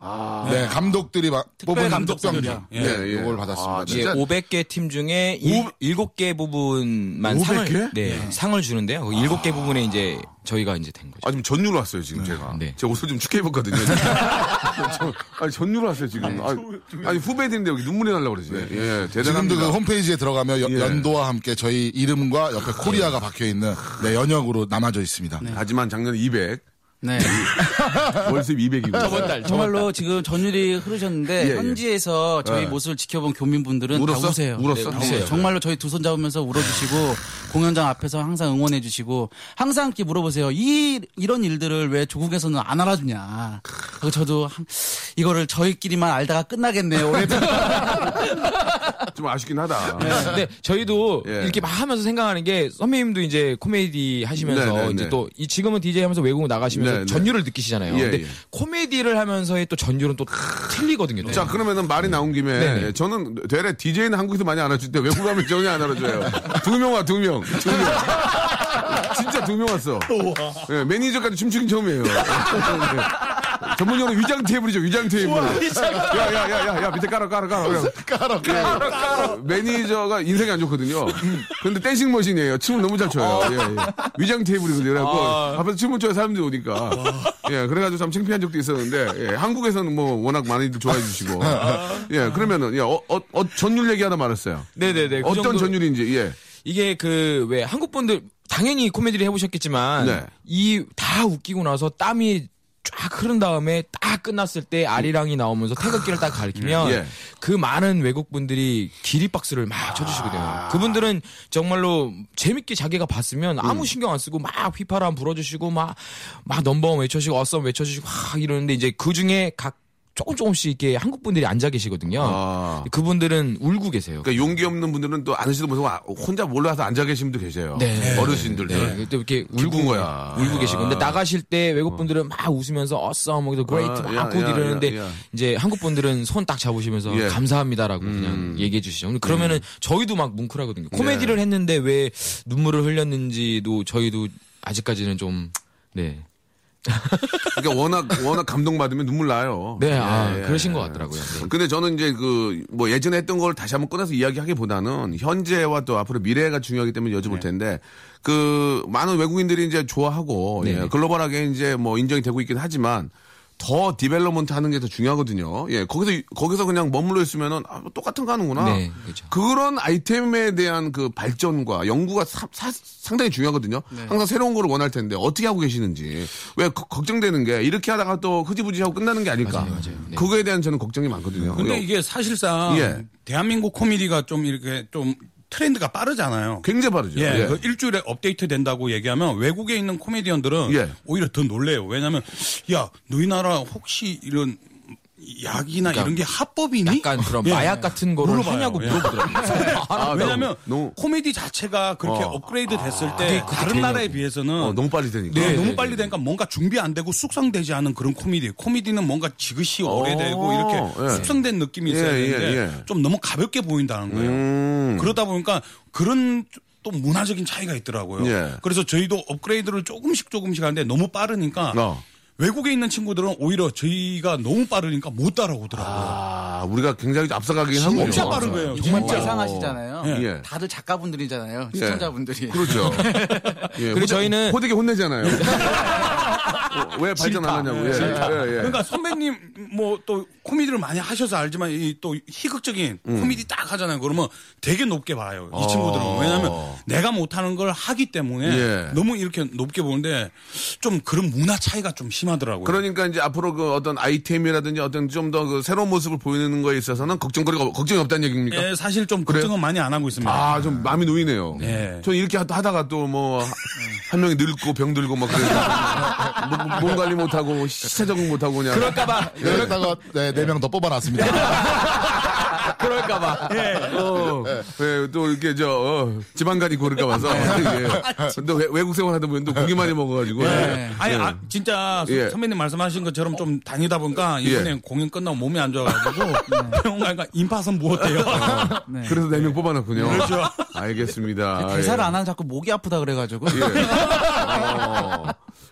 네, 감독들이 마- 뽑은. 감독상. 예. 네, 예. 이걸 받았습니다. 아, 이제 진짜? 500개 팀 중에 오- 7개 부분만 500개? 상을 네, 상을 주는데요. 그 7개 부분에 이제 저희가 이제 된 거죠. 아, 지금 전율 왔어요, 지금 제가. 네. 제가 옷을 좀 축해 입었거든요. 저- 아니, 전율 왔어요, 지금. 아, 아니, 후배들인데 여기 눈물이 날라고 그러지. 예, 지금도 대단합니다. 그 홈페이지에 들어가면 여- 예. 연도와 함께 저희 이름과 옆에 코리아가 박혀 있는 네, 연역으로 남아져 있습니다. 하지만 작년에 200. 네. 월 수입 200이고. 저번 달, 정말로 달. 지금 전율이 흐르셨는데 예, 예. 현지에서 저희 예. 모습을 지켜본 교민분들은 울었어? 다 우세요. 울었어? 네, 우세요. 정말로 저희 두 손 잡으면서 울어주시고 공연장 앞에서 항상 응원해주시고 항상 이렇게 물어보세요. 이 이런 일들을 왜 조국에서는 안 알아주냐. 그래서 저도 한- 이거를 저희끼리만 알다가 끝나겠네요. 좀 아쉽긴 하다. 근데 저희도 예. 이렇게 막 하면서 생각하는 게 선배님도 이제 코미디 하시면서 네, 네, 네. 이제 또이 지금은 DJ 하면서 외국 나가시면서 네, 네. 전율을 느끼시잖아요. 예, 근데 예. 코미디를 하면서의 또 전율은 또 틀리거든요. 또. 자, 그러면은 말이 나온 김에 네네. 저는 되레 DJ는 한국에서 많이 알아줄 때 외국 가면 전혀 안 알아줘요. 두 명 와, 두 명. 두 명. 진짜 두 명 왔어. 예, 매니저까지 춤추긴 처음이에요. 네. 전문용어로 위장 테이블이죠, 위장 테이블. 야, 야, 야, 야, 야, 밑에 깔아, 깔아, 깔아. 그냥. 깔아, 깔아, 깔아. 매니저가 인생이 안 좋거든요. 근데 dancing machine이에요. 춤을 너무 잘 춰요. 예, 예. 위장 테이블이거든요. 그래갖고 앞에서 춤을 춰야 사람들이 오니까. 예, 그래가지고 참 창피한 적도 있었는데, 예, 한국에서는 뭐 워낙 많이들 좋아해 주시고. 예, 그러면은, 예, 어, 어, 어, 전율 얘기 하나 말았어요. 네네네. 그 어떤 정도- 전율인지, 예. 이게 그 왜 한국 분들 당연히 코미디를 해보셨겠지만 네. 이다 웃기고 나서 땀이 쫙 흐른 다음에 딱 끝났을 때 아리랑이 나오면서 태극기를 딱 가리키면 예. 그 많은 외국 분들이 기립박수를 막 쳐주시거든요. 그분들은 정말로 재밌게 자기가 봤으면 아무 신경 안 쓰고 막 휘파람 불어주시고 막 막 넘버원 외쳐주시고 어썸 외쳐주시고 막 이러는데 이제 그 중에 각 조금 조금씩 이렇게 한국 분들이 앉아 계시거든요. 아. 그분들은 울고 계세요. 그러니까 용기 없는 분들은 또 아시도 못하고 아, 혼자 몰라서 앉아 계신 분도 계세요. 네. 어르신들도. 네, 또 이렇게 울고 거야. 울고 계시고. 근데 나가실 때 외국 분들은 막 웃으면서 어썸, 뭐, great, 아, 막 야, 이러는데. 이제 한국 분들은 손 딱 잡으시면서 예. 음. 감사합니다라고 그냥 얘기해 주시죠. 그러면은 저희도 막 뭉클하거든요. 코미디를 했는데 왜 눈물을 흘렸는지도 저희도 아직까지는 좀 네. 그러니까 워낙 워낙 감동받으면 눈물 나요. 네, 아, 예, 예. 그러신 것 같더라고요. 네. 근데 저는 이제 그 뭐 예전에 했던 걸 다시 한번 꺼내서 이야기하기보다는 현재와 또 앞으로 미래가 중요하기 때문에 여쭤볼 네. 텐데 그 많은 외국인들이 이제 좋아하고 네. 예, 글로벌하게 이제 뭐 인정이 되고 있긴 하지만 더 development 하는 게 더 중요하거든요. 예, 거기서 거기서 그냥 머물러 있으면은 아, 뭐 똑같은 거 하는구나. 네, 그렇죠. 그런 아이템에 대한 그 발전과 연구가 사- 사- 상당히 중요하거든요. 네. 항상 새로운 거를 원할 텐데 어떻게 하고 계시는지 왜 거- 걱정되는 게 이렇게 하다가 또 흐지부지하고 끝나는 게 아닐까. 맞아요, 맞아요. 네. 그거에 대한 저는 걱정이 많거든요. 근데 어, 이게 사실상 예. 대한민국 코미디가 좀 이렇게 좀 트렌드가 빠르잖아요. 굉장히 빠르죠. 예, 예. 그 일주일에 업데이트 된다고 얘기하면 외국에 있는 코미디언들은 예. 오히려 더 놀래요. 왜냐하면 야 너희 나라 혹시 이런 약이나 이런 게 합법이니? 그러니까 약간 그런 예. 마약 같은 거를 물어봐요. 하냐고 예. 물어보더라고요. 아, 왜냐하면 너무- 코미디 자체가 그렇게 어. 업그레이드 됐을 때 다른. 나라에 비해서는 어, 너무 빨리 되니까. 네, 너무 네, 빨리 네, 되니까 뭔가 준비 안 되고 숙성되지 않은 그런 코미디. 코미디는 뭔가 지그시 오래되고 어, 이렇게 예. 숙성된 느낌이 있어야 예, 예, 되는데 예. 좀 너무 가볍게 보인다는 거예요. 음. 그러다 보니까 그런 또 문화적인 차이가 있더라고요. 예. 그래서 저희도 업그레이드를 조금씩 조금씩 하는데 너무 빠르니까 어. 외국에 있는 친구들은 오히려 저희가 너무 빠르니까 못 따라오더라고요. 아, 우리가 굉장히 앞서가긴 하고. 진짜 빠른 거예요. 정말 진짜. 예상하시잖아요. 예. 다들 작가분들이잖아요. 시청자분들이. 그렇죠. 예, 그리고 저희는- 호되게 혼내잖아요. 어, 왜 발전 안 하냐고. 예, 예, 예. 그러니까 선배님 뭐 또 코미디를 많이 하셔서 알지만 이 또 희극적인 음. 코미디 딱 하잖아요. 그러면 되게 높게 봐요. 이 친구들은. 왜냐하면 내가 못하는 걸 하기 때문에 어. 예. 너무 이렇게 높게 보는데 좀 그런 문화 차이가 좀 심 하더라고요. 그러니까 이제 앞으로 그 어떤 아이템이라든지 어떤 좀 더 그 새로운 모습을 보이는 거에 있어서는 걱정거리가 없- 걱정이 없다는 얘기입니까? 예, 사실 좀 그래요? 걱정은 많이 안 하고 있습니다. 아, 좀 마음이 놓이네요. 네. 저 이렇게 하- 하다가 또 뭐 한 명이 늙고 병들고 막 그래서 몸- 몸 관리 못 하고 시차 적응 못 하고 그냥 그럴까봐. 그러다가 네, 네명더 뽑아놨습니다. 그럴까봐. 어, 예, 또 이렇게 저 어, 지방 가지고 그럴까 봐서 예. 근데 외- 외국 생활 하다 보면 또 고기 많이 먹어가지고 예. 아니, 아, 진짜 서- 예. 선배님 말씀하신 것처럼 좀 다니다 보니까 이번에 예. 공연 끝나고 몸이 안 좋아가지고 병원 가니까 임파선 무엇대요. 그래서 네 명 뽑아놨군요. 그렇죠. 알겠습니다. 대사를 예. 안 하면 자꾸 목이 아프다 그래가지고. 예. 어,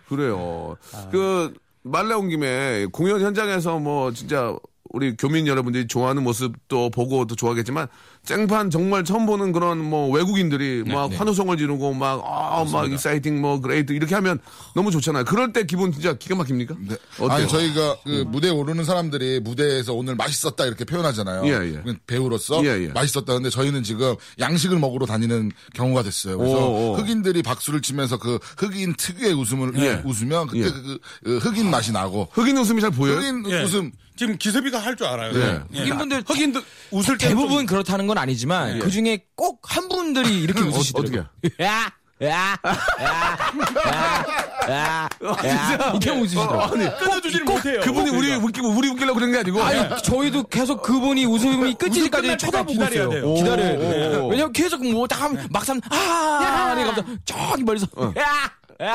그래요. 그, 말 나온 김에 공연 현장에서 뭐 진짜 우리 교민 여러분들이 좋아하는 모습도 보고 또 좋아하겠지만 생판 정말 처음 보는 그런 뭐 외국인들이 막 환호성을 지르고 막, 아, 막 exciting 뭐 great 이렇게 하면 너무 좋잖아요. 그럴 때 기분 진짜 기가 막힙니까? 네. 어때요? 아니 저희가 그 무대에 오르는 사람들이 무대에서 오늘 맛있었다 이렇게 표현하잖아요. 예, 예. 그 배우로서 예, 예. 맛있었다. 근데 저희는 지금 양식을 먹으러 다니는 경우가 됐어요. 그래서 오, 오. 흑인들이 박수를 치면서 그 흑인 특유의 웃음을 예. 웃으면 그때 예. 그, 그 흑인 맛이 나고 흑인 웃음이 잘 보여요? 흑인 예. 웃음 지금 기섭이가 할 줄 알아요. 네. 예. 흑인분들 흑인들 웃을 때 대부분 그렇다는 건 아니지만 그 중에 꼭 한 분들이 이렇게 웃으시더라고요. 야, 야, 야, 야, 야, 야, 이렇게 웃으시더라고요. 끊어주질 못해요. 그분이 우리 웃기고 우리 웃기려고 그런 게 아니고 아니 저희도 계속 그분이 웃음이 끝날 쳐다보고 있어요. 돼요. 기다려야 오. 돼요. 왜냐면 계속 뭐딱 하면 막상 아, 갑자기 저기 멀리서 야. 야,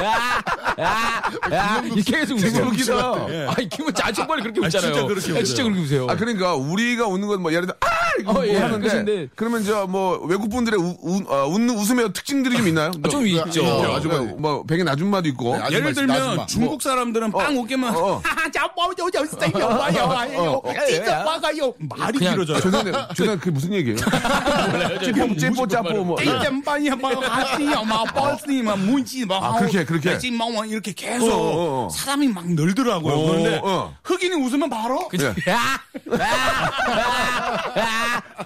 야, 야, 야, 이렇게 계속 웃어요. 웃기다. 아니, 기분 자, 정말 그렇게 웃잖아요. 아, 진짜 그렇게 웃어요. 아 그러니까 우리가 웃는 건 뭐 예를 들어 아 어, 예, 하는데 끝인데. 그러면 저 뭐 외국 분들의 아, 웃는 웃음의 특징들이 좀 있나요? 아, 좀 그러니까 있죠. 뭐 아주 뭐 네. 뭐 백인 아줌마도 있고. 네, 아줌마 예를 들면 아줌마. 중국 뭐. 사람들은 어, 어, 어. 아, 뭐. 빵 웃기만 하하자뭐저저세요와요 진짜 와가요 예. 말이 길어져요. 죄송한데 죄송한데 그게 무슨 얘기예요? 찌뽕 찌뽀 짜뽀 뭐. 이젠빠야 뭐 하시야 막 아. 버스니 막 문지 막 그렇게 그렇게 지막 이렇게 계속 사람이 막 늘더라고요. 그런데 흑인이 웃으면 바로 그냥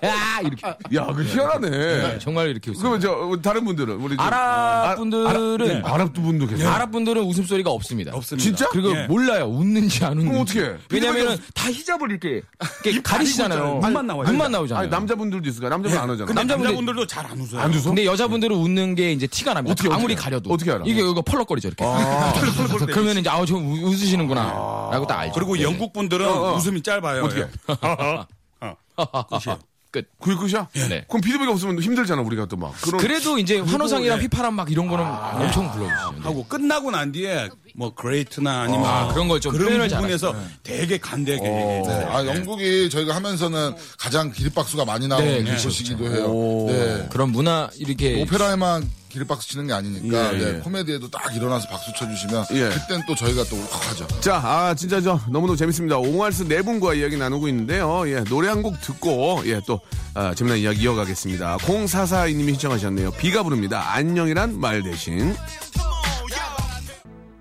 야, 이렇게 야, 그 희한하네. 정말 이렇게 웃어요. 그러면 저 다른 분들은 우리 저- 아랍 분들은 아 랍 분도 계세요. 아랍 분들은 웃음소리가 없습니다. 없습니다. 진짜? 그리고 예. 몰라요. 웃는지 안 웃는지. 그럼 어떻게 해? 왜냐면은 다 히잡을 이렇게, 이렇게 가리시잖아요. 있잖아요. 눈만 나와요. 눈만 나오잖아요. 아니 남자분들도 있을까? 남자분 안 하잖아. 근데 남자분들- 남자분들도 잘 안 웃어요. 안 웃어? 근데 여자분들은 웃는 게 이제 티가 납니다. 어떻게, 아무리 어떻게? 가려도. 어떻게 알아? 이게 여기가 펄럭거리죠, 이렇게. 그러면 이제, 아우, 저 웃- 웃으시는구나. 라고 딱 알죠. 그리고 영국 분들은 웃음이 짧아요. 어떻게? 예. 끝이에요. 끝. 그게 끝이야? 네. 그럼 피드백이 없으면 힘들잖아 우리가 또 막. 그런 그래도 이제 환호성이랑 예. 휘파람 막 이런 거는 엄청 불러주시죠. 네. 하고 끝나고 난 뒤에 뭐 great나 아니면 아, 그런 걸좀 그런 표현을 부분에서 되게 간대하게 얘기해요. 네. 아, 영국이 저희가 하면서는 가장 기립박수가 많이 나오는 네, 그렇죠, 곳이기도 해요. 네. 그런 문화, 이렇게. 오페라에만 기립박수 치는 게 아니니까 예, 네, 예. 코미디에도 딱 일어나서 박수 쳐주시면 예. 그땐 또 저희가 또 울컥하죠. 자, 아, 진짜 저 너무너무 재밌습니다. 옹알스 네 분과 이야기 나누고 있는데요. 예, 노래 한 곡 듣고, 예, 또, 아, 재미난 이야기 이어가겠습니다. 0442님이 신청하셨네요. 비가 부릅니다. 안녕이란 말 대신.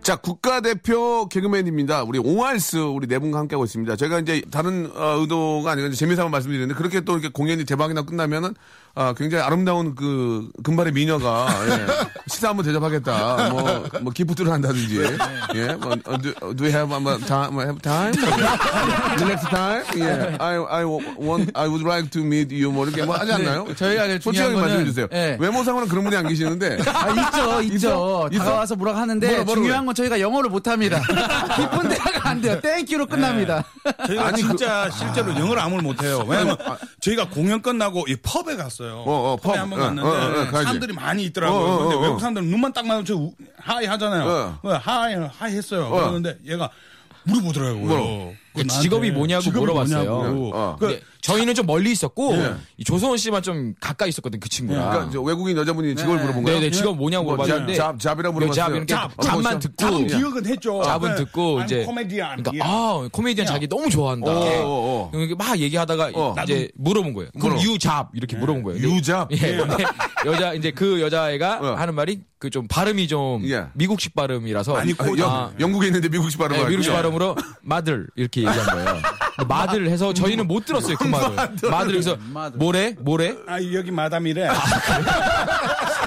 자, 국가대표 개그맨입니다. 우리 옹알스 우리 네 분과 함께하고 있습니다. 제가 이제 다른 어, 의도가 아니라 재미삼아 말씀드리는데 그렇게 또 이렇게 공연이 대박이 나 끝나면은 아, 굉장히 아름다운 그 금발의 미녀가 예, 식사 한번 대접하겠다. 뭐, 뭐 기프트를 한다든지. 예, 뭐, 어, do, do you have um, time? Have time? The next time? 예, I, I want, I would like to meet you. 뭐 이렇게 뭐 하지 않나요? 네, 저희가 제일 솔직하게 중요한 말씀해 거는- 주세요. 예. 외모상으로는 그런 분이 안 계시는데. 아, 있죠, 있죠. 있어? 다가와서 뭐라고 하는데 뭐라, 뭐라 중요한 건 저희가 영어를 못합니다. 깊은 대화가 안 돼요. Thank you로 끝납니다. 저희가 아니, 진짜 실제로 영어를 아무를 못해요. 왜냐면 저희가 공연 끝나고 이 pub에 갔어요. 어, 어, pub에 pub. 한번 어, 갔는데 어, 어. 사람들이 많이 있더라고요. 어, 어, 근데 어, 어. 외국 사람들은 눈만 딱 마주쳐 hi 하잖아요. 어, hi hi 했어요. 그러는데 얘가 물어보더라고요. 그 직업이 뭐냐고 직업이 물어봤어요. 뭐냐고. 어. 그 근데 저희는 좀 멀리 있었고 이 조성원 씨만 좀 가까이 있었거든 그 친구랑. 그러니까 이제 외국인 여자분이 직업을 물어본 거예요? 네네 직업 뭐냐고 뭐, 물어봤는데 job, job이라고 네, 물어봤어요. job 이렇게 job, job만 어, 듣고 job은 기억은 했죠. job은 네. 듣고 I'm 이제 코미디언. 그러니까 예. 아 코미디언 자기 너무 좋아한다. 어, 어, 어. 이렇게 막 얘기하다가 어. 이제 물어본 거예요. 그럼. you job 이렇게 물어본 거예요. You job? 예. 근데 여자 이제 그 여자애가 어. 하는 말이 그 좀 발음이 좀 예. 미국식 발음이라서 많이 아, 꼬죠. 영, 영국에 있는데 미국식 발음을 네, 미국식. 발음으로 마들 이렇게 얘기한 거예요. 마들 해서 저희는 못 들었어요 그 말을. 마들 그래서 뭐래 뭐래 아 여기 마담이래.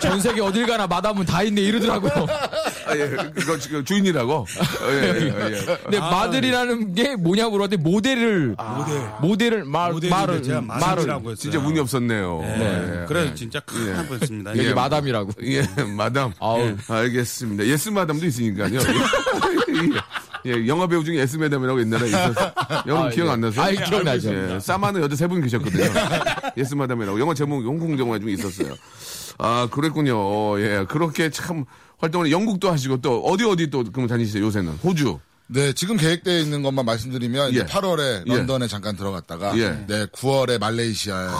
전 세계 어딜 가나 마담은 다 있네 이러더라고요. 아, 예, 그거 지금 주인이라고? 어, 예, 예, 예. 근데 마들이라는 게 뭐냐고 물었는데 모델을 모델 을 말 모델인데 말을 제가 말을 했어요. 진짜 운이 없었네요. 네. 예. 그래서 진짜 큰일 날 뻔했습니다. 여기 예. 마담이라고. 예, 마담. 아우. 예, 알겠습니다. 예스 마담도 있으니까요. 예, 예, 영화 배우 중에 예스 마담이라고 옛날에 있었어. 여러분 아, 기억 예. 안 나세요? 아, 기억나죠. 예, 싸우는 여자 세 분 계셨거든요. 예스 마담이라고. 영화 제목, 홍콩 영화 중에 있었어요. 아, 그랬군요. 예, 그렇게 참 활동을 영국도 하시고 또 어디 어디 또 그럼 다니시세요, 요새는? 호주. 네, 지금 계획되어 있는 것만 말씀드리면 예. 이제 8월에 예. 런던에 잠깐 들어갔다가 예. 네, 9월에 말레이시아에 예,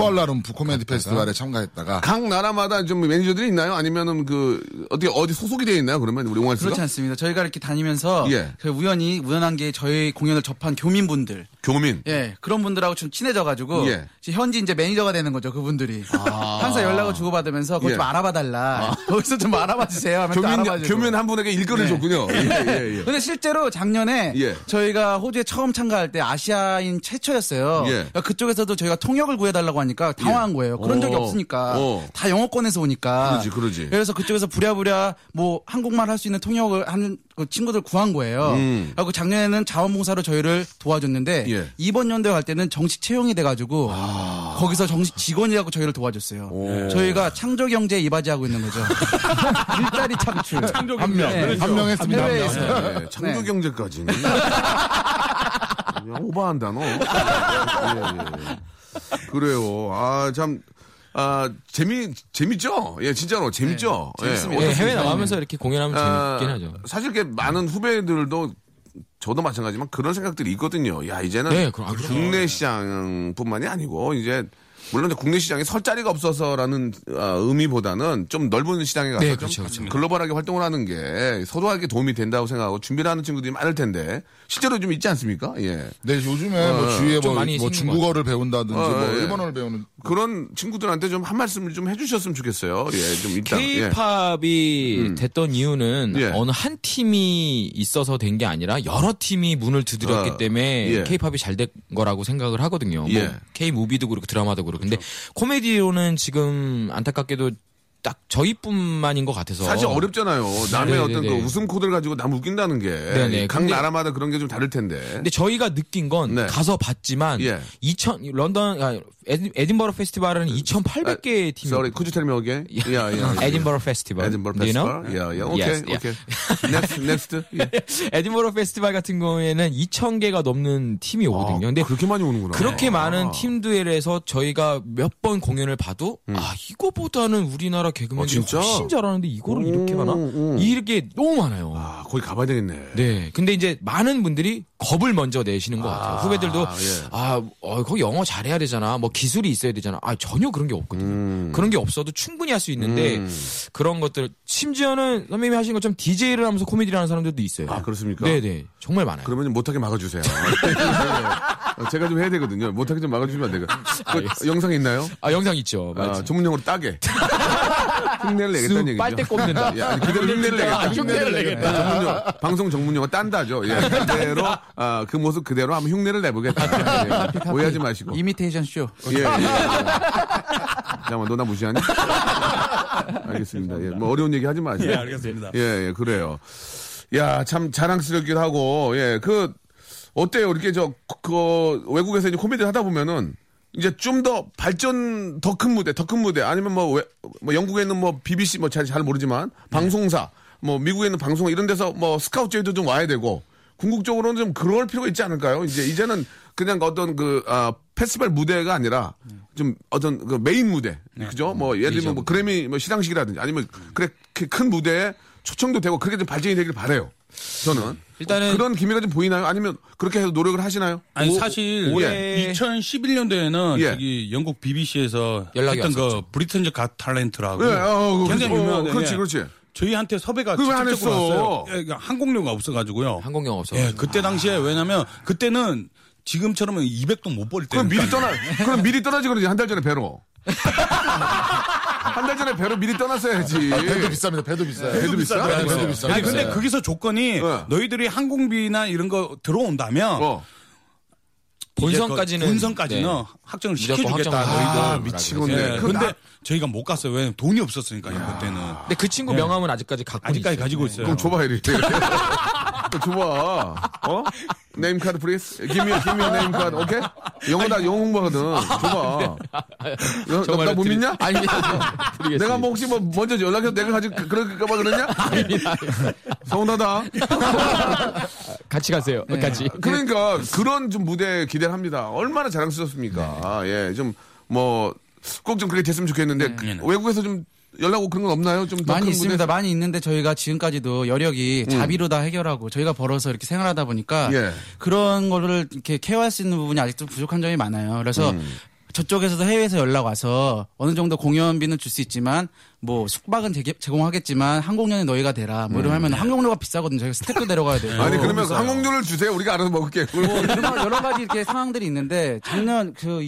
쿠알라룸푸 코미디 페스티벌에 참가했다가 각 나라마다 좀 매니저들이 있나요? 아니면은 그 어디 어디 소속이 되어 있나요? 그러면 우리 옹알스가 그렇지 않습니다. 저희가 이렇게 다니면서 예. 그 우연히 우연한 게 저희 공연을 접한 교민분들 교민. 예, 그런 분들하고 좀 친해져가지고 예. 이제 현지 이제 매니저가 되는 거죠 그분들이 항상 연락을 주고받으면서 그거 예. 좀 알아봐달라 거기서 좀 알아봐 주세요 하면 교민 알아봐 주고 교민 한 분에게 일거리를 네. 줬군요. 예, 예, 예. 근데 실제로 작년에 예. 저희가 호주에 처음 참가할 때 아시아인 최초였어요. 예. 그러니까 그쪽에서도 저희가 통역을 구해달라고 하니까 당황한 거예요. 그런 적이 어. 없으니까 어. 다 영어권에서 오니까. 그러지, 그러지. 그래서 그쪽에서 부랴부랴 뭐 한국말 할 수 있는 통역을 하는 그 친구들 구한 거예요. 음. 그리고 작년에는 자원봉사로 저희를 도와줬는데 예. 이번 연도에 갈 때는 정식 채용이 돼가지고 거기서 정식 직원이라고 저희를 도와줬어요. 저희가 창조 경제에 이바지하고 있는 거죠. 일자리 창출. 한 명. 네. 그렇죠. 한 명 했습니다. 한 명. 해외에서. 예, 창조 네. 경제까지. 그냥 오버한다 너. 예, 예. 그래요. 아 참. 아 재미 재밌죠? 예 진짜로 재밌죠. 예. 재밌습니다. 예? 해외 나가면서 이렇게 공연하면 아, 재밌긴 하죠. 사실 게 많은 후배들도 저도 마찬가지지만 그런 생각들이 있거든요. 야 이제는 네, 그럼, 아, 그럼요. 국내 시장뿐만이 아니고 이제 물론 국내 시장에 설 자리가 없어서라는 아, 의미보다는 좀 넓은 시장에 가서 네, 좀 그렇죠, 그렇죠. 글로벌하게 활동을 하는 게 서로에게 도움이 된다고 생각하고 준비를 하는 친구들이 많을 텐데 실제로 좀 있지 않습니까? 예. 네, 요즘에 뭐 주위에 좀 뭐, 많이 뭐것 중국어를 배운다든지 어, 뭐 예. 일본어를 배우는 그런 친구들한테 좀 한 말씀을 좀 해주셨으면 좋겠어요. 예, 좀 이따. 예. K-팝이 됐던 이유는 예. 어느 한 팀이 있어서 된 게 아니라 여러 팀이 문을 두드렸기 어, 때문에 예. K-팝이 잘 된 거라고 생각을 하거든요. 예. 뭐 K-무비도 그렇고 드라마도 그렇고. 근데 코미디로는 지금 안타깝게도 딱 저희뿐만인 것 같아서 사실 어렵잖아요. 남의 네, 어떤 네, 그 네. 웃음 코드를 가지고 남 웃긴다는 게. 네, 각 나라마다 그런 게 좀 다를 텐데. 근데 저희가 느낀 건 네. 가서 봤지만 예. 2000 런던 아, 에딘버러 페스티벌은 2,800개의 팀이 Sorry, could you tell me again? Yeah, yeah. 에딘버러 페스티벌. 에딘버러 Do you know? 페스티벌. Yeah, yeah. Okay, Yes, yeah. okay. Next, next. 예. 에딘버러 페스티벌 같은 경우에는 2,000개가 넘는 팀이 오거든요. 근데 아, 그렇게 많이 오는구나. 그렇게 아. 많은 팀들에서 저희가 몇 번 공연을 봐도 아 이거보다는 우리나라 개그맨들이 아, 진짜? 훨씬 잘하는데 이거를 이렇게 가나? 음. 이렇게 너무 많아요. 아, 거기 가봐야 되겠네. 네. 근데 이제 많은 분들이 겁을 먼저 내시는 것 같아요. 후배들도 예. 아, 어, 거기 영어 잘해야 되잖아. 뭐 기술이 있어야 되잖아. 아, 전혀 그런 게 없거든요. 그런 게 없어도 충분히 할 수 있는데 음. 그런 것들 심지어는 선배님이 하신 것처럼 DJ를 하면서 코미디를 하는 사람들도 있어요. 아, 그렇습니까? 네, 네. 정말 많아요. 그러면 못하게 막아주세요. 제가 좀 해야 되거든요. 못하게 좀 막아주시면 안 돼요. 그 영상 있나요? 아, 영상 있죠. 아, 맞지. 전문용어로 따게. 흉내를 내겠다는 쑥 얘기죠. 빨대 꼽는다. 예, 아니, 그대로 흉내를 내겠다. 아, 흉내를 내겠다. 전문용, 방송 전문용어 딴다죠. 예, 그대로, 아, 그 모습 그대로 한번 흉내를 내보겠다. 예, 오해하지 마시고. 이미테이션 쇼. 예, 예. 예. 잠깐만, 너나 무시하니? 알겠습니다. 예, 뭐 어려운 얘기 하지 마세요. 예, 알겠습니다. 예, 예, 그래요. 야, 참 자랑스럽기도 하고, 예, 그, 어때요? 이렇게 저, 그, 외국에서 이제 코미디를 하다 보면은, 이제 좀 더 발전, 더 큰 무대, 더 큰 무대, 아니면 뭐, 왜, 뭐 영국에 있는 뭐 BBC 뭐 잘, 잘 모르지만, 방송사, 뭐 미국에 있는 방송 이런 데서 뭐 스카우트 제의도 좀 와야 되고, 궁극적으로는 좀 그럴 필요가 있지 않을까요? 이제, 이제는 그냥 어떤 그, 아, 페스티벌 무대가 아니라, 좀 어떤 그 메인 무대, 그죠? 뭐 예를 들면 뭐 그래미 뭐 시상식이라든지 아니면 그래 그큰 무대에 초청도 되고 그렇게 좀 발전이 되길 바래요. 저는 일단은- 그런 기미가 좀 보이나요? 아니면 그렇게 해서 노력을 하시나요? 아니 오- 사실 올해- 2011년도에는 예. 저기 영국 BBC에서 연락이 했던 그 왔었죠. Britain's Got Talent라고 예, 어, 굉장히 그렇지. 유명한 어, 그렇지, 그렇지. 저희한테 섭외가 직접적으로? 왔어요. 예, 그러니까 항공료가 없어가지고요. 항공료 없어. 예, 그때 당시에 왜냐면 그때는 지금처럼 200도 못 벌 때. 그럼 미리 떠나, 그럼 미리 떠나지 그러지 한 달 전에 배로. 한 달 전에 배로 미리 떠났어야지. 아, 배도 비쌉니다. 배도 비싸요. 배도 비싸? 네, 배도 비싸요. 아니 근데 거기서 조건이 네. 너희들이 항공비나 이런 거 들어온다면 어. 본선까지는 본선까지는 네. 확정을 시켜주겠다. 아, 미치겠네. 예, 그 근데 나- 저희가 못 갔어요. 왜냐면 돈이 없었으니까 그때는. 근데 그 친구 명함은 아직까지 갖고 아직까지 있어요. 가지고 있어요. 그럼 줘봐, 이리. 줘봐. 어? name card please? Give me, give me name card. 오케이? 영어 다, 영어 공부하거든. 줘봐. 너- 나, 나못 믿냐? 아니. 내가 뭐 혹시 뭐 먼저 연락해서 내가 가지고 그럴까봐 그러냐? 서운하다. 같이 가세요. 같이. 그러니까 그런 좀 무대 기대를 합니다. 얼마나 자랑스럽습니까? 예, 좀 뭐 꼭 좀 그렇게 됐으면 좋겠는데 외국에서 좀 연락 오고 그런 건 없나요? 좀더 많이 큰 있습니다. 무대? 많이 있는데 저희가 지금까지도 여력이 자비로 다 해결하고 저희가 벌어서 이렇게 생활하다 보니까 예. 그런 거를 이렇게 케어할 수 있는 부분이 아직도 부족한 점이 많아요. 그래서 음. 저쪽에서도 해외에서 연락 와서 어느 정도 공연비는 줄 수 있지만 뭐 숙박은 제게- 제공하겠지만 항공료는 너희가 대라. 뭐 이러면 하면 항공료가 비싸거든요. 저희가 스텝도 데려가야 돼요. 음. 아니 그러면 항공료를 주세요. 우리가 알아서 먹을게. 뭐 여러, 여러 가지 이렇게 상황들이 있는데 작년 그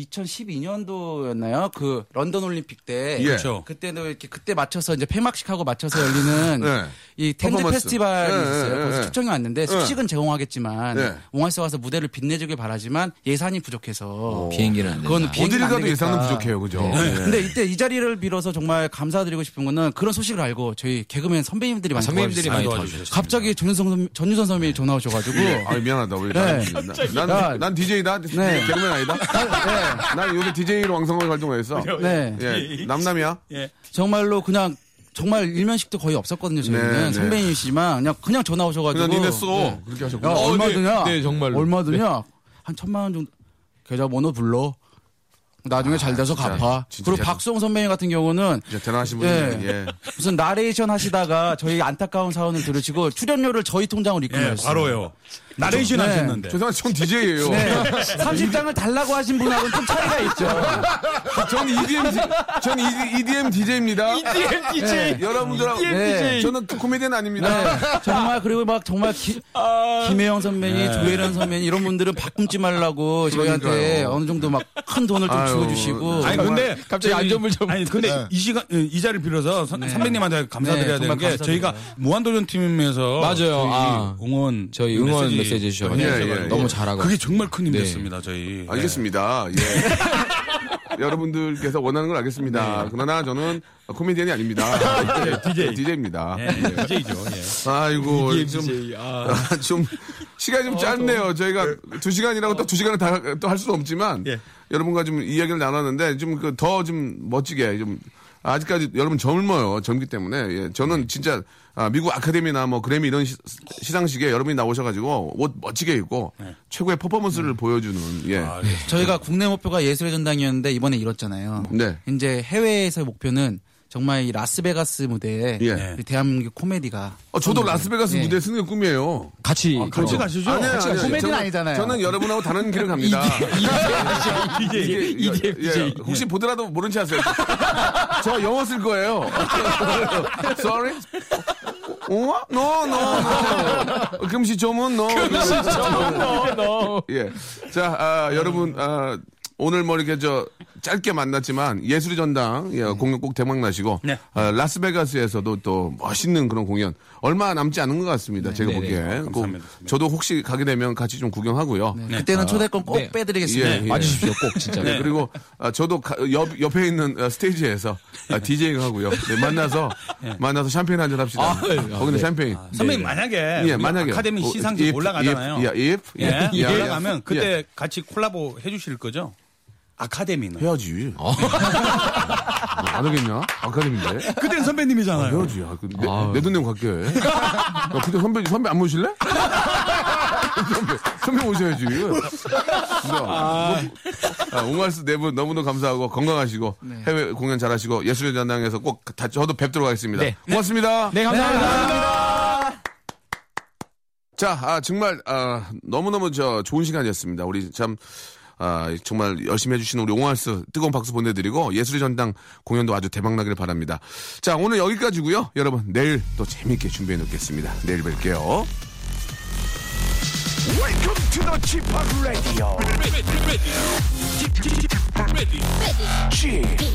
2012년도였나요? 그 런던 올림픽 때 예. 그렇죠. 그때도 이렇게 그때 맞춰서 이제 폐막식하고 맞춰서 열리는 네. 이 텐트 퍼포먼스. 페스티벌이 네, 있어요. 네, 거기서 네. 초청이 왔는데 숙식은 제공하겠지만 네. 옹알스 와서 무대를 빛내주길 바라지만 예산이 부족해서 비행기는. 그건 비행기는 어디를 안 가도. 예산은 부족해요, 그죠? 네. 근데 이때 이 자리를 빌어서 정말 감사드리고 싶은 거는 그런 소식을 알고 저희 개그맨 선배님들이 많이 선배님들이 많이 도와주셨어요. 갑자기 전유성 선배, 전유선 선배님이 전화 오셔가지고 아 미안하다. 우리 네. 난, 난, 난 DJ다. 네. 개그맨 아니다. 난 요새 DJ로 왕성하게 활동했어. 네. 예, 남남이야. 정말로 그냥 정말 일면식도 거의 없었거든요. 저희는 네, 네. 선배님이시지만 그냥 그냥 전화 오셔가지고 그냥 니네 써. 네. 그렇게 야 하셨구나. 얼마 네, 드냐? 네, 정말로. 얼마 드냐? 한 천만 원 정도. 계좌 번호 불러. 나중에 잘 돼서 갚아. 진짜 그리고 대단- 박수홍 선배님 같은 경우는 진짜 대단하신 분이네. 예. 예. 무슨 나레이션 하시다가 저희 안타까운 사연을 들으시고 출연료를 저희 통장으로 예, 입금했어요. 바로요. 나레이션 네. 하셨는데. 죄송한데 전 DJ예요. 네. 30장을 달라고 하신 분하고는 좀 차이가 있죠. 전 EDM, 전 EDM DJ입니다. EDM DJ. 여러분들하고 네. 저는 코미디언 아닙니다. 네, 정말 그리고 막 정말 기, 김혜영 선배님, 조혜련 선배님 이런 분들은 바꿈지 말라고 저희한테 그러니까요. 어느 정도 막 큰 돈을 좀 아유, 주어주시고 아니 근데 갑자기 안전물 좀- 아니 근데 네. 이 시간 이 자리를 빌어서 선, 선배님한테 감사드려야 네, 되는 게 감사드려요. 저희가 무한도전 팀에서 맞아요. 저희 아. 응원 저희 응원 메시지 주셔서 예, 예, 예. 너무 잘하고. 그게 정말 큰힘 네. 됐습니다 저희. 알겠습니다. 예. 여러분들께서 원하는 걸 알겠습니다. 그러나 저는 코미디언이 아닙니다. DJ. DJ입니다. 네, 네, DJ죠. 예. 아이고 EDM 좀, DJ. 아. 아, 좀 시간이 좀 짧네요. 저희가 두 시간이라고 또 두 시간을 다 또 할 수는 없지만 예. 여러분과 좀 이야기를 나눴는데 좀그더좀 멋지게 좀 아직까지 여러분 젊어요. 젊기 때문에 예, 저는 진짜 아, 미국 아카데미나 뭐 그래미 이런 시, 상식에 여러분이 나오셔가지고 옷 멋지게 입고 최고의 퍼포먼스를 보여주는 예. 저희가 국내 목표가 예술의 전당이었는데 이번에 이뤘잖아요. 네. 이제 해외에서의 목표는 정말 이 라스베가스 무대에 예. 이 대한민국 코미디가 어, 저도 라스베가스 예. 무대 쓰는 게 꿈이에요. 같이 같이 가시죠. 아니요, 아니요. 코미디는 저는- 아니잖아요. 저는 여러분하고 다른 길을 갑니다. DJ. 이게, 예, 예, 혹시 보더라도 모른 체 하세요. 저 영어 쓸 거예요. Sorry? 어? No, no, no. 금시 조문, no. 금시 조문, no. 예. 자, 아, 여러분, 아, 오늘 뭐 이렇게 저 짧게 만났지만 예술의 전당 예, 공연 꼭 대박 나시고 네. 아, 라스베가스에서도 또 멋있는 그런 공연 얼마 남지 않은 것 같습니다. 제가 보기에 꼭 감사합니다. 저도 혹시 가게 되면 같이 좀 구경하고요. 그때는 초대권 꼭 네. 빼드리겠습니다. 예, 예. 와주십시오, 꼭 진짜. 네, 그리고 아, 저도 가- 옆, 옆에 있는 아, 스테이지에서 아, 디제잉 하고요. 네, 만나서 만나서 샴페인 한 잔 합시다. 아, 네. 거기는 네. 샴페인. 선배님 만약에 예, 만약에 아카데미 어, 시상식 if, 올라가잖아요. if, 예, if, 예, 예, 예, 올라가면 예. 그때 같이 콜라보 해주실 거죠? 아카데미는. 해야지. 안 하겠냐? 아카데미인데. 그땐 선배님이잖아요. 해야지. 야, 그, 내, 내돈 내고 갈게. 야, 근데 선배, 선배 안 모실래? 선배, 선배 모셔야지. 아, 옹알스 네 분 너무너무 감사하고 건강하시고 해외 공연 잘하시고 예술의 전당에서 꼭 다, 저도 뵙도록 하겠습니다. 네. 고맙습니다. 네, 감사합니다. 자, 아, 정말, 아, 너무너무 저 좋은 시간이었습니다. 우리 참, 아, 정말 열심히 해주시는 우리 옹알스 뜨거운 박수 보내드리고 예술의 전당 공연도 아주 대박나기를 바랍니다. 자, 오늘 여기까지고요 여러분, 내일 또 재밌게 준비해 놓겠습니다. 내일 뵐게요. Welcome to the Chip Radio. Chip